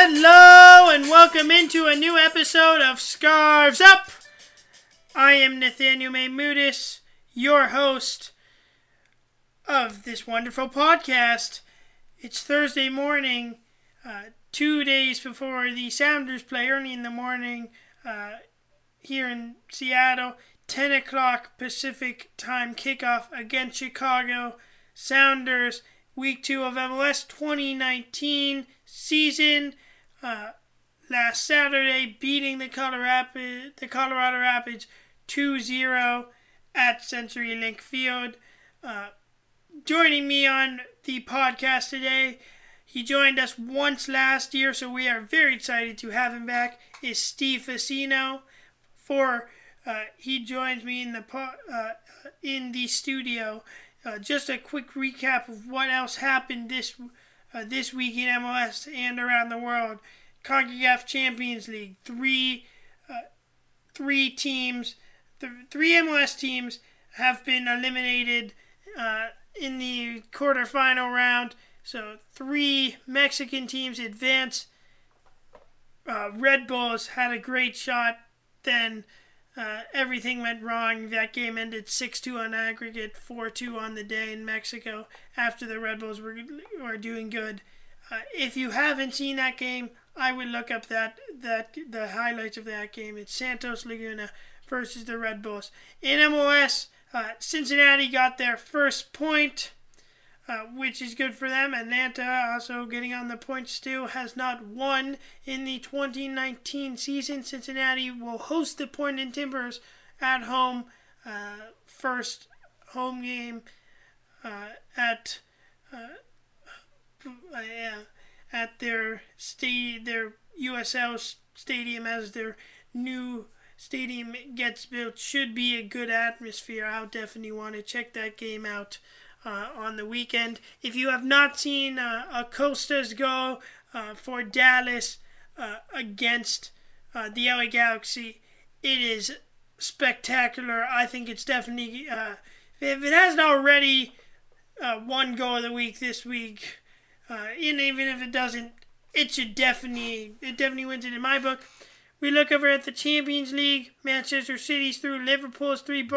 Hello and welcome into a new episode of Scarves Up. I am Nathaniel Maymudis, your host of this wonderful podcast. It's Thursday morning, uh, two days before the Sounders play early in the morning uh, here in Seattle. 10 o'clock Pacific time kickoff against Chicago Sounders, week two of MLS 2019 season. Uh, last Saturday, beating the Colorado, the Colorado Rapids 2 0 at CenturyLink Field. Uh, joining me on the podcast today, he joined us once last year, so we are very excited to have him back, is Steve Facino. For uh, he joins me in the po- uh, in the studio. Uh, just a quick recap of what else happened this uh, this week in MLS and around the world. CONCACAF Champions League, three uh, three teams, th- three MLS teams have been eliminated uh, in the quarterfinal round. So three Mexican teams advance. Red Bulls had a great shot, then uh, everything went wrong. That game ended 6 2 on aggregate, 4 2 on the day in Mexico after the Red Bulls were, were doing good. Uh, if you haven't seen that game, I would look up that, that the highlights of that game. It's Santos Laguna versus the Red Bulls. In MLS, uh, Cincinnati got their first point uh, which is good for them. Atlanta also getting on the points still has not won in the 2019 season. Cincinnati will host the Portland Timbers at home, uh, first home game uh, at uh, at their state their USL stadium as their new stadium gets built. Should be a good atmosphere. I'll definitely want to check that game out uh, on the weekend. If you have not seen uh, Acosta's go uh, for Dallas uh, against uh, the LA Galaxy, it is spectacular. I think it's definitely, uh, if it hasn't already one goal of the week this week, and even if it doesn't, it should definitely, it definitely wins it in my book. We look over at the Champions League. Manchester City's through. Liverpool's three.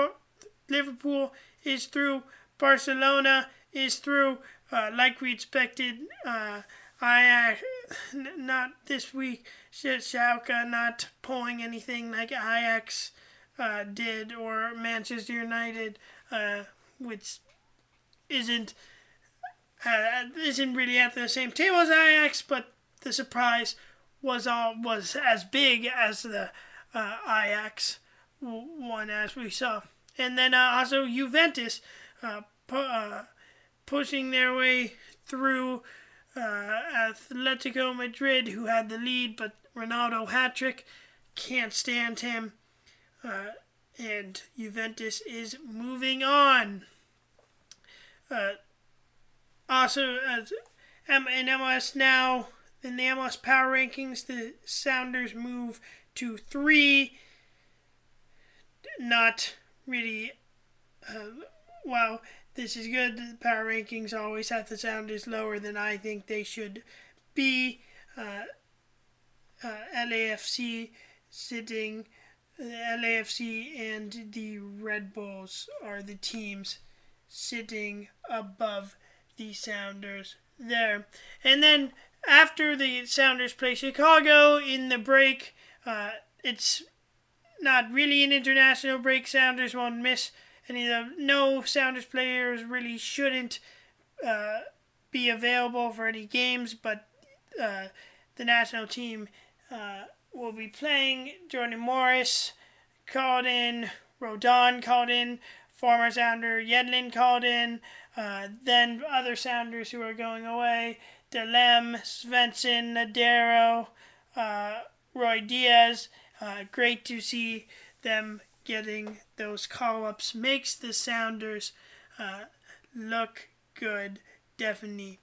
Liverpool is through. Barcelona is through, uh, like we expected. Uh, I uh, not this week. Schalke not pulling anything like Ajax uh, did or Manchester United, uh, which isn't uh, isn't really at the same table as Ajax, but the surprise was all was as big as the Ajax one as we saw, and then also Juventus uh, pu- uh, pushing their way through uh, Atletico Madrid, who had the lead, but Ronaldo hat trick can't stand him, uh, and Juventus is moving on. Uh, also, as in MLS now, in the MLS Power Rankings, the Sounders move to three. Not really uh, well, this is good. The power rankings always have the Sounders lower than I think they should be. Uh, uh, LAFC sitting, uh, LAFC and the Red Bulls are the teams sitting above the Sounders there. And then after the Sounders play Chicago in the break, uh, it's not really an international break. Sounders won't miss any of the no Sounders players really shouldn't uh, be available for any games, but uh, the national team uh, will be playing. Jordan Morris called in, Roldan called in, former Sounder Yedlin called in, uh, then other Sounders who are going away. Delem, Svensson, Lodeiro, uh, Diaz. Uh, great to see them getting those call ups makes the Sounders uh, look good, definitely.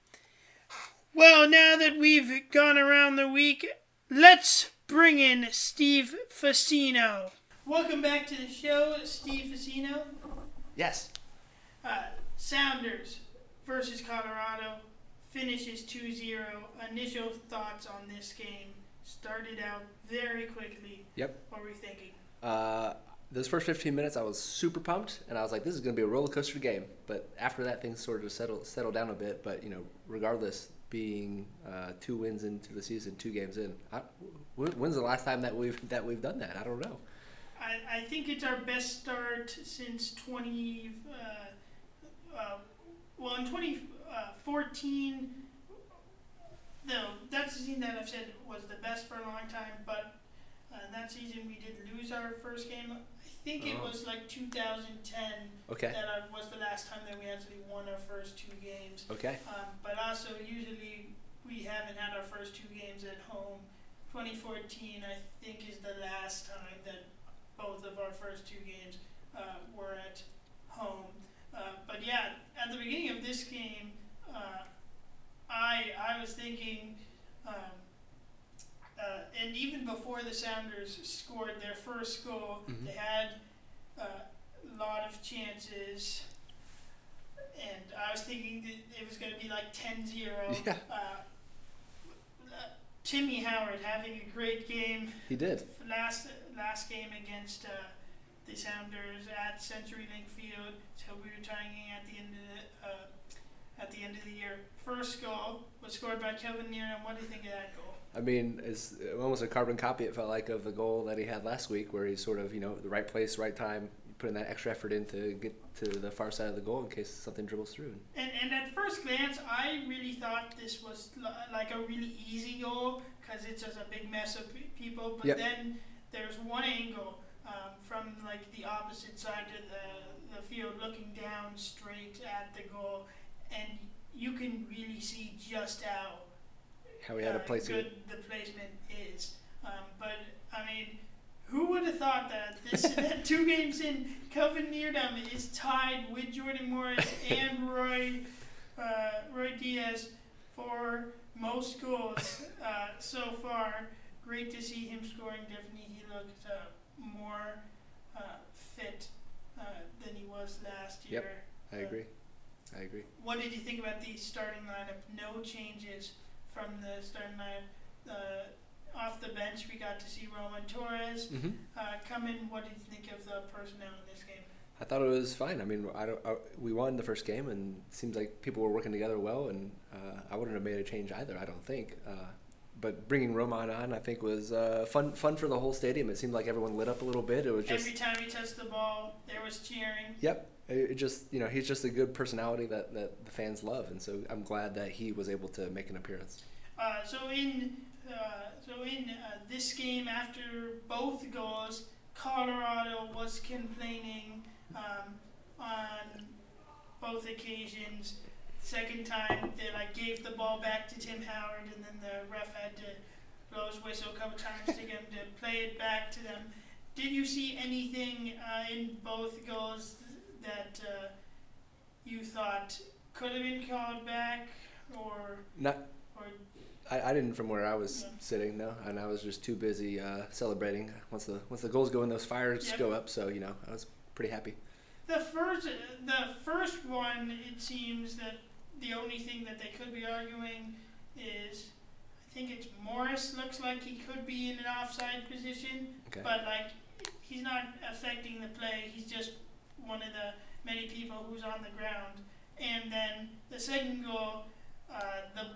Well, now that we've gone around the week, let's bring in Steve Facino. Welcome back to the show, Steve Facino. Yes. Uh, Sounders versus Colorado, finishes 2-0. Initial thoughts on this game? Started out very quickly. Yep. What were you thinking? Uh, those first 15 minutes, I was super pumped, and I was like, "This is going to be a roller coaster game." But after that, things sort of settled settled down a bit. But you know, regardless, being uh, two wins into the season, two games in, I, when's the last time that we've that we've done that? I don't know. I, I think it's our best start since 20. Uh, uh, well, in 2014, no, the season that I've said was the best for a long time, but uh, that season we did lose our first game. I think it Oh. was like 2010 Okay. that I, was the last time that we actually won our first two games. Okay. Um, but also, usually we haven't had our first two games at home. 2014, I think, is the last time that both of our first two games uh, were at home. Uh, but yeah, at the beginning of this game, uh, I I was thinking, um, uh, and even before the Sounders scored their first goal, Mhm. they had uh, a lot of chances. And I was thinking that it was going to be like 10-0. Yeah. Uh, uh, Timmy Howard having a great game He did. last last game against uh, the Sounders at CenturyLink Field. So we were tying at the end of the uh, at the end of the year. First goal was scored by Kelvin Leerdam. What do you think of that goal? I mean, it's almost a carbon copy. It felt like of the goal that he had last week, where he's sort of you know the right place, right time, putting that extra effort in to get to the far side of the goal in case something dribbles through. And, and at first glance, I really thought this was li- like a really easy goal because it's just a big mess of pe- people. But Yep. then there's one angle um, from like the opposite side of the, the field, looking down straight at the goal, and you can really see just how How he had uh, place good the placement is. Um, but I mean, who would have thought that this that two games in, Kelvin Leerdam is tied with Jordan Morris and Roy uh, Ruidíaz for most goals uh, so far. Great to see him scoring. Definitely, he looked uh, more uh, fit uh, than he was last year. Yep. year. I agree. I agree. What did you think about the starting lineup? No changes from the starting lineup. Uh, off the bench, we got to see Roman Torres hmm uh, come in. What did you think of the personnel in this game? I thought it was fine. I mean, I don't. I, we won the first game, and it seems like people were working together well. And uh, I wouldn't have made a change either. I don't think. Uh, but bringing Roman on, I think, was uh, fun. Fun for the whole stadium. It seemed like everyone lit up a little bit. It was just. Every time he touched the ball, there was cheering. Yep. It just you know he's just a good personality that, that the fans love, and so I'm glad that he was able to make an appearance. Uh, so in uh, so in uh, this game, after both goals, Colorado was complaining um, on both occasions. Second time, they like gave the ball back to Tim Howard, and then the ref had to blow his whistle a couple times to get him to play it back to them. Did you see anything uh, in both goals that uh, you thought could have been called back, or Not or I, I didn't from where I was Yeah. sitting no, and I was just too busy uh, celebrating once the once the goals go in, those fires Yep. go up. So you know I was pretty happy. The first, the first one, it seems that the only thing that they could be arguing is, I think it's Morris. Looks like he could be in an offside position, Okay. but like he's not affecting the play. He's just one of the many people who's on the ground. And then the second goal, uh, the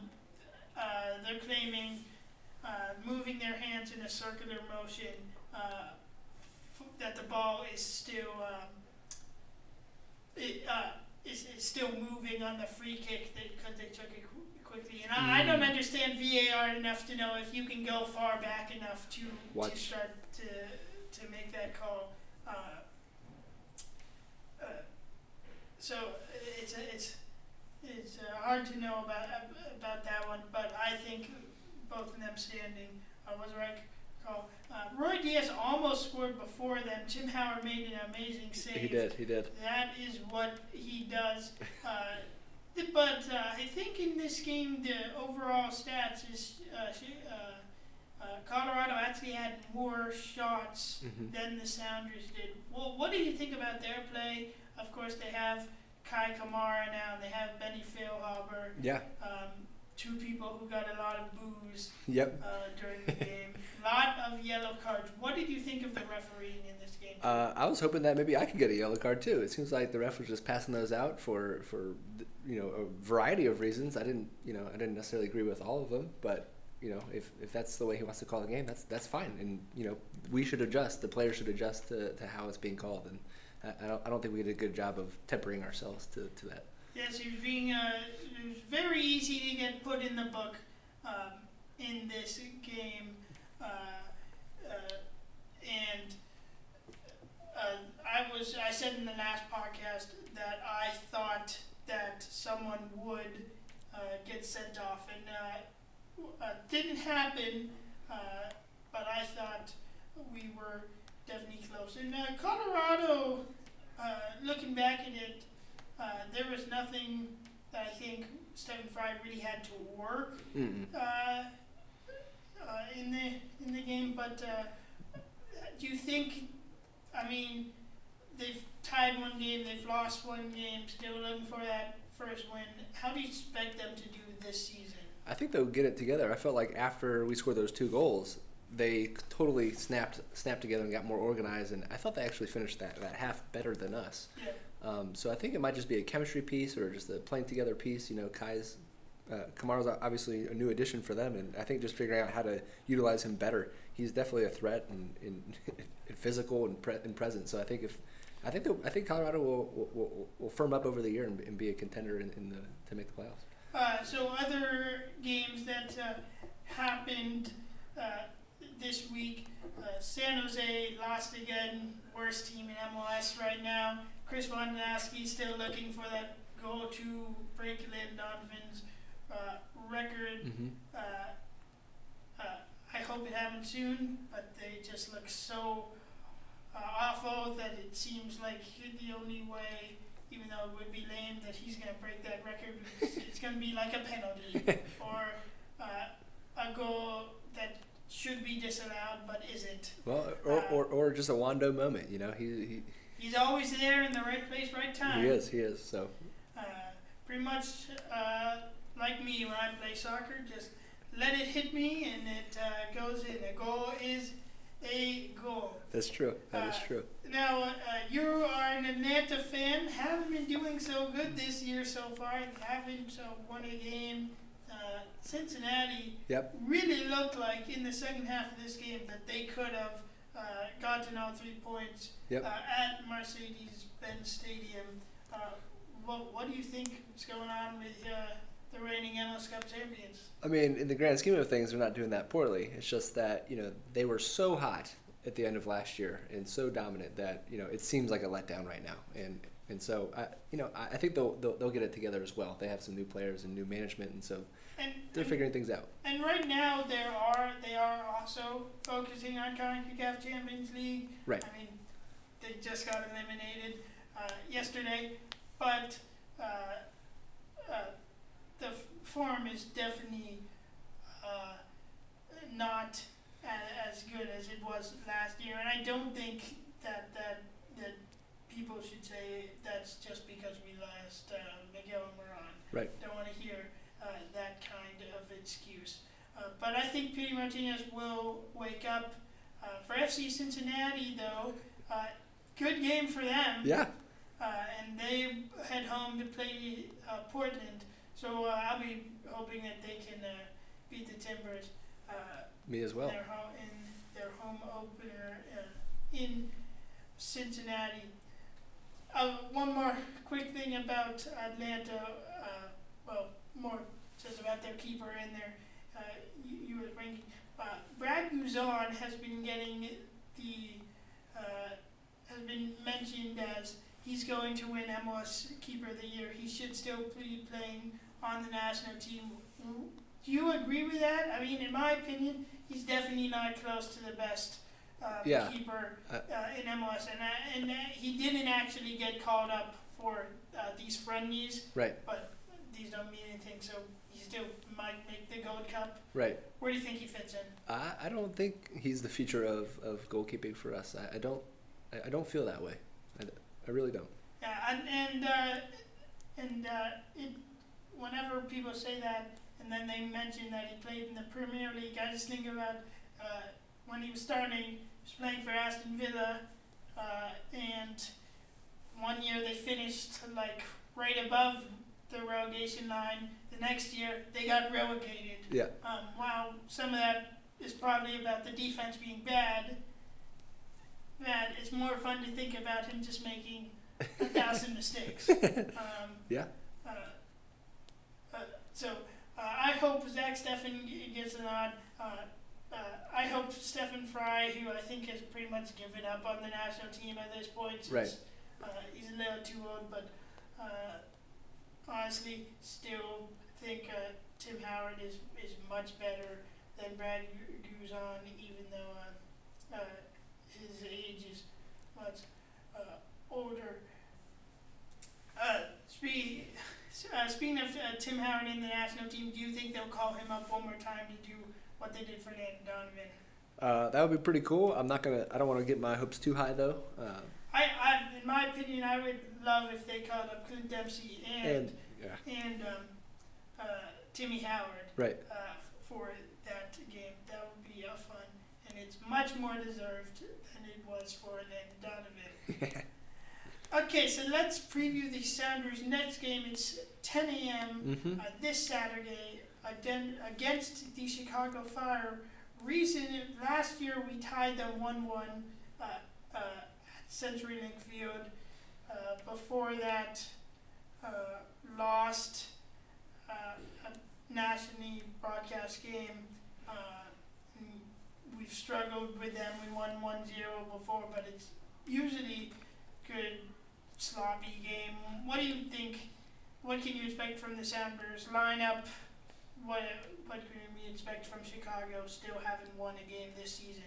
uh, they're claiming uh, moving their hands in a circular motion uh, f- that the ball is still. Um, it uh, is, is still moving on the free kick because they took it qu- quickly. And I, I don't Mm. understand VAR enough to know if you can go far back enough to to start to to make that call. Uh, uh, so it's it's it's uh, hard to know about about that one, but I think both of them standing uh, was the right call. Uh, Ruidíaz almost scored before them. Tim Howard made an amazing save. He did. He did. That is what he does. Uh, but uh, I think in this game, the overall stats is uh, uh, uh, Colorado actually had more shots hmm than the Sounders did. Well, what do you think about their play? Of course, they have Kei Kamara now, and they have Benny Feilhaber. Yeah. Um, two people who got a lot of boos Yep. uh, during the game. lot of yellow cards. What did you think of the refereeing in this game? Uh, I was hoping that maybe I could get a yellow card too. It seems like the ref was just passing those out for for you know a variety of reasons. I didn't you know I didn't necessarily agree with all of them, but you know if, if that's the way he wants to call the game, that's that's fine. And you know we should adjust. The players should adjust to, to how it's being called. And I, don't I don't think we did a good job of tempering ourselves to, to that. Yes, he was being. Uh, it was very easy to get put in the book um, in this game, uh, uh, and uh, I was. I said in the last podcast that I thought that someone would uh, get sent off, and uh, didn't happen. But I thought we were definitely close. And uh, Colorado, uh, looking back at it. Uh, there was nothing that I think Stefan Frei really had to work uh, uh, in the in the game. But uh, do you think? I mean, they've tied one game, they've lost one game, still looking for that first win. How do you expect them to do this season? I think they'll get it together. I felt like after we scored those two goals, they totally snapped snapped together and got more organized. And I thought they actually finished that, that half better than us. Yeah. Um, so I think it might just be a chemistry piece or just a playing together piece. You know, Kei's uh, Kamara's obviously a new addition for them, and I think just figuring out how to utilize him better. He's definitely a threat and, and, and physical and, pre- and present. So I think if I think I think Colorado will, will, will, will firm up over the year and, and be a contender in, in the to make the playoffs. Uh, so other games that uh, happened uh, this week, uh, San Jose lost again, worst team in MLS right now. Chris Wondolowski still looking for that goal to break Landon Donovan's uh, record. Mm-hmm. Uh, uh, I hope it happens soon, but they just look so uh, awful that it seems like the only way, even though it would be lame, that he's going to break that record. because it's going to be like a penalty or uh, a goal that should be disallowed but isn't. Well, or, or, or just a Wondo moment. You know, he, he He's always there in the right place, right time. he is he is. So Uh, pretty much uh, like me when I play soccer, just let it hit me and it uh, goes in. A goal is a goal. that's true. That is Uh, true. Now, uh, you are an Atlanta fan. Haven't been doing so good this year so far. Haven't uh, won a game. Uh, Cincinnati Yep. really looked like in the second half of this game that they could have uh, gotten all three points Yep. uh, at Mercedes-Benz Stadium. Uh, what, what do you think is going on with uh, the reigning MLS Cup champions? I mean, in the grand scheme of things, they're not doing that poorly. It's just that you know they were so hot at the end of last year and so dominant that you know it seems like a letdown right now. And and so I you know I, I think they'll, they'll they'll get it together as well. They have some new players and new management, and so And, they're and, figuring things out. and right now there are they are also focusing on CONCACAF Champions League. Right. I mean, they just got eliminated uh, yesterday, but uh, uh, the f- form is definitely uh, not a- as good as it was last year, and I don't think that that that people should say that's just because we lost uh, Miguel Almirón. Right. Don't want to hear uh, that kind of excuse. Uh, but I think Pete Martinez will wake up. Uh, for FC Cincinnati, though, uh, good game for them. Yeah. Uh, and they head home to play uh, Portland. So uh, I'll be hoping that they can uh, beat the Timbers uh, Me as well. their home, in their home opener uh, in Cincinnati. Uh, one more quick thing about Atlanta. Uh, well, more just about their keeper and their uh, U.S. ranking. Uh, Brad Guzan has been getting the uh, has been mentioned as he's going to win MLS Keeper of the Year. He should still be playing on the national team. Do you agree with that? I mean, in my opinion, he's definitely not close to the best Yeah. keeper Uh, uh, in MLS, and uh, and uh, he didn't actually get called up for uh, these friendlies. Right. But these don't mean anything, so he still might make the Gold Cup. Right. Where do you think he fits in? I, I don't think he's the future of, of goalkeeping for us. I, I don't I, I don't feel that way. I, I really don't. Yeah, and, and uh, and uh, it, whenever people say that, and then they mention that he played in the Premier League, I just think about uh, when he was starting, was playing for Aston Villa, uh, and one year they finished like right above the relegation line. The next year they got relegated. Yeah. Um, while some of that is probably about the defense being bad, that it's more fun to think about him just making a thousand mistakes. Um, Yeah. Uh, uh, so uh, I hope Zach Steffen gets a nod. Uh, I hope Stefan Frei, who I think has pretty much given up on the national team at this point, since Right. uh, he's a little too old, but uh, honestly, still think uh, Tim Howard is, is much better than Brad Gu- Guzan, even though uh, uh, his age is much uh, older. Uh, uh, speaking of uh, Tim Howard in the national team, do you think they'll call him up one more time to do what they did for Landon Donovan? Uh, that would be pretty cool. I'm not gonna. I don't want to get my hopes too high though. Uh, I, I, in my opinion, I would love if they called up Clint Dempsey and and yeah, and um, uh, Timmy Howard right. uh, for that game. That would be a fun, and it's much more deserved than it was for Landon Donovan. Okay, so let's preview the Sounders' next game. It's 10 a.m. hmm uh, this Saturday against the Chicago Fire. Reason last year we tied them 1 1 uh, uh, at CenturyLink Field. Uh, before that, uh, lost uh, a nationally broadcast game. Uh, we've struggled with them. We won 1 0 before, but it's usually good, sloppy game. What do you think? What can you expect from the Sounders lineup? What what can we expect from Chicago? Still haven't won a game this season.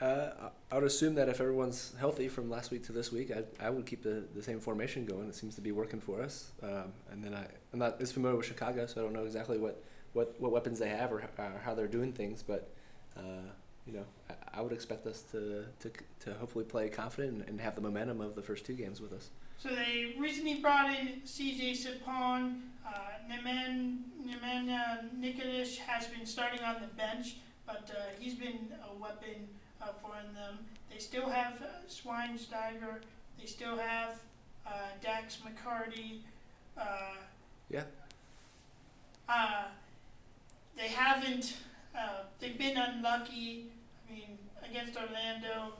Uh, I- would assume that if everyone's healthy from last week to this week, I, I would keep the, the same formation going. It seems to be working for us. Um, and then I, I'm not as familiar with Chicago, so I don't know exactly what, what, what weapons they have or, or how they're doing things. But, uh, you know, I, I would expect us to, to, to hopefully play confident and, and have the momentum of the first two games with us. So they recently brought in CJ Sapong. Uh, Neman Nemanja Nikolic has been starting on the bench, but uh, he's been a weapon uh, for them. They still have uh, Schweinsteiger. They still have uh, Dax McCarty. Uh, Yeah. Uh, they haven't. Uh, they've been unlucky. I mean, against Orlando,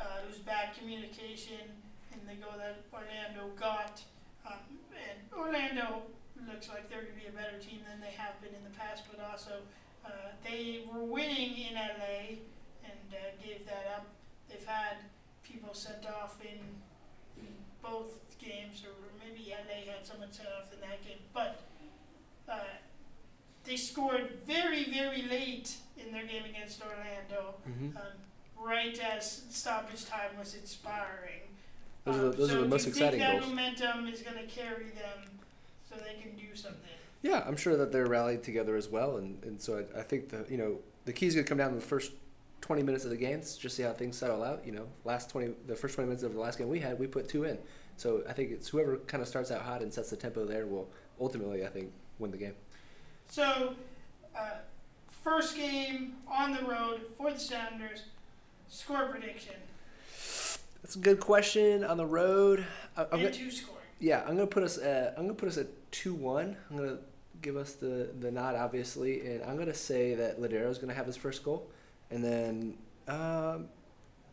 uh, it was bad communication in the goal that Orlando got. Um, and Orlando looks like they're going to be a better team than they have been in the past, but also uh, they were winning in LA and uh, gave that up. They've had people sent off in, in both games, or maybe LA had someone sent off in that game, but uh, they scored very, very late in their game against Orlando, Mm-hmm. um, right as stoppage time was expiring. Those are the- Um, those are so the do most you exciting think that goals. momentum is going to carry them so they can do something? Yeah, I'm sure that they're rallied together as well, and, and so I, I think the you know the key is going to come down to the first 20 minutes of the games, just see how things settle out. You know, last 20 the first 20 minutes of the last game we had, we put two in, so I think it's whoever kind of starts out hot and sets the tempo there will ultimately I think win the game. So, uh, first game on the road for the Sounders. Score prediction That's a good question on the road. I, I'm and gonna, two scoring. yeah, I'm gonna put us at, I'm gonna put us at two one. I'm gonna give us the the nod obviously, and I'm gonna say that Lodeiro's gonna have his first goal, and then um,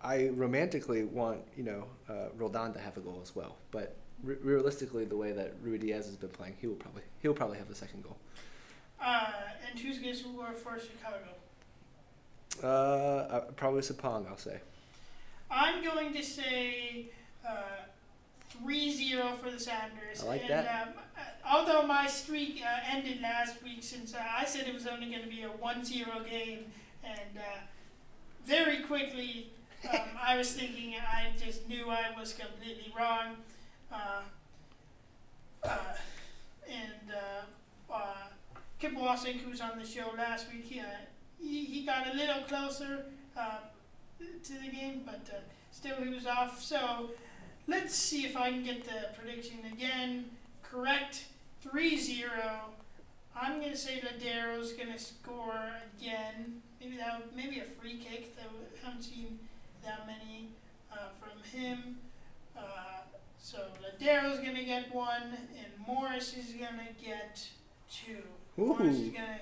I romantically want you know uh, Roldan to have a goal as well, but re- realistically, the way that Ruidíaz has been playing, he will probably he'll probably have the second goal. Uh, and who's going to score for Chicago? Uh, uh, probably Sapong, I'll say. I'm going to say uh, 3-0 for the Sounders. I like and, that. Um, uh, although my streak uh, ended last week since uh, I said it was only going to be a 1-0 game, and uh, very quickly um, I was thinking I just knew I was completely wrong. Uh, uh, and uh, uh, Kip Walsink, who's on the show last week, he, he, he got a little closer uh, to the game, but uh, still he was off. So let's see if I can get the prediction again correct 3 0. I'm going to say Lodeiro's going to score again. Maybe that maybe a free kick. That we haven't seen that many uh, from him. Uh, so Lodeiro's going to get one, and Morris is going to get two. Ooh. Morris is going to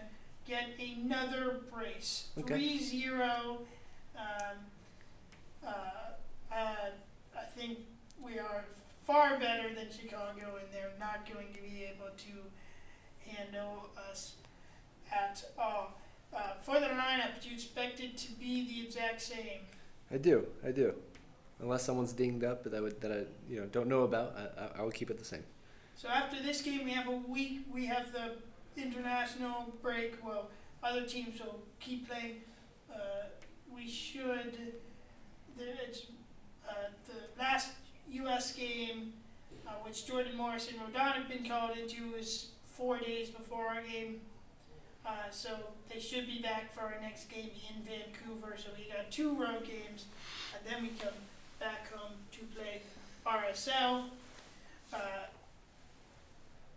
get another brace. Okay. 3 0. Um, uh, uh, I think we are far better than Chicago, and they're not going to be able to handle us at all. Uh, for the lineup, do you expect it to be the exact same? I do, I do. Unless someone's dinged up that I would that I you know don't know about, I, I, I would keep it the same. So after this game, we have a week. We have the international break. Well, other teams will keep playing. Uh, we should. It's uh, the last U.S. game, uh, which Jordan Morris and Roldan have been called into, is four days before our game. Uh, so they should be back for our next game in Vancouver. So we got two road games, and then we come back home to play RSL. Uh,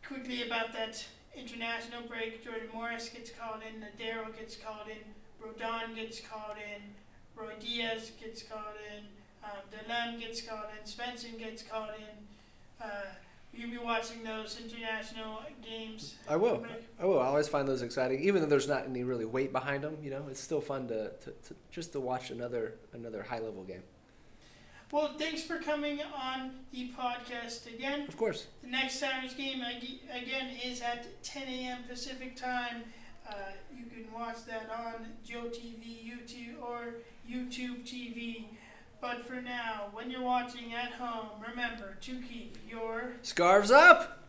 quickly about that international break, Jordan Morris gets called in, Lodeiro gets called in, Roldan gets called in, Ruidíaz gets called in, um, gets called in, Svensson gets called in. Uh, you'll be watching those international games. I will. I will. I always find those exciting, even though there's not any really weight behind them. You know, it's still fun to, to, to just to watch another another high level game. Well, thanks for coming on the podcast again. Of course. The next Sounders game again is at 10 a.m. Pacific time. Uh, you can watch that on Joe TV, YouTube, or YouTube TV. But for now, when you're watching at home, remember to keep your Scarves up.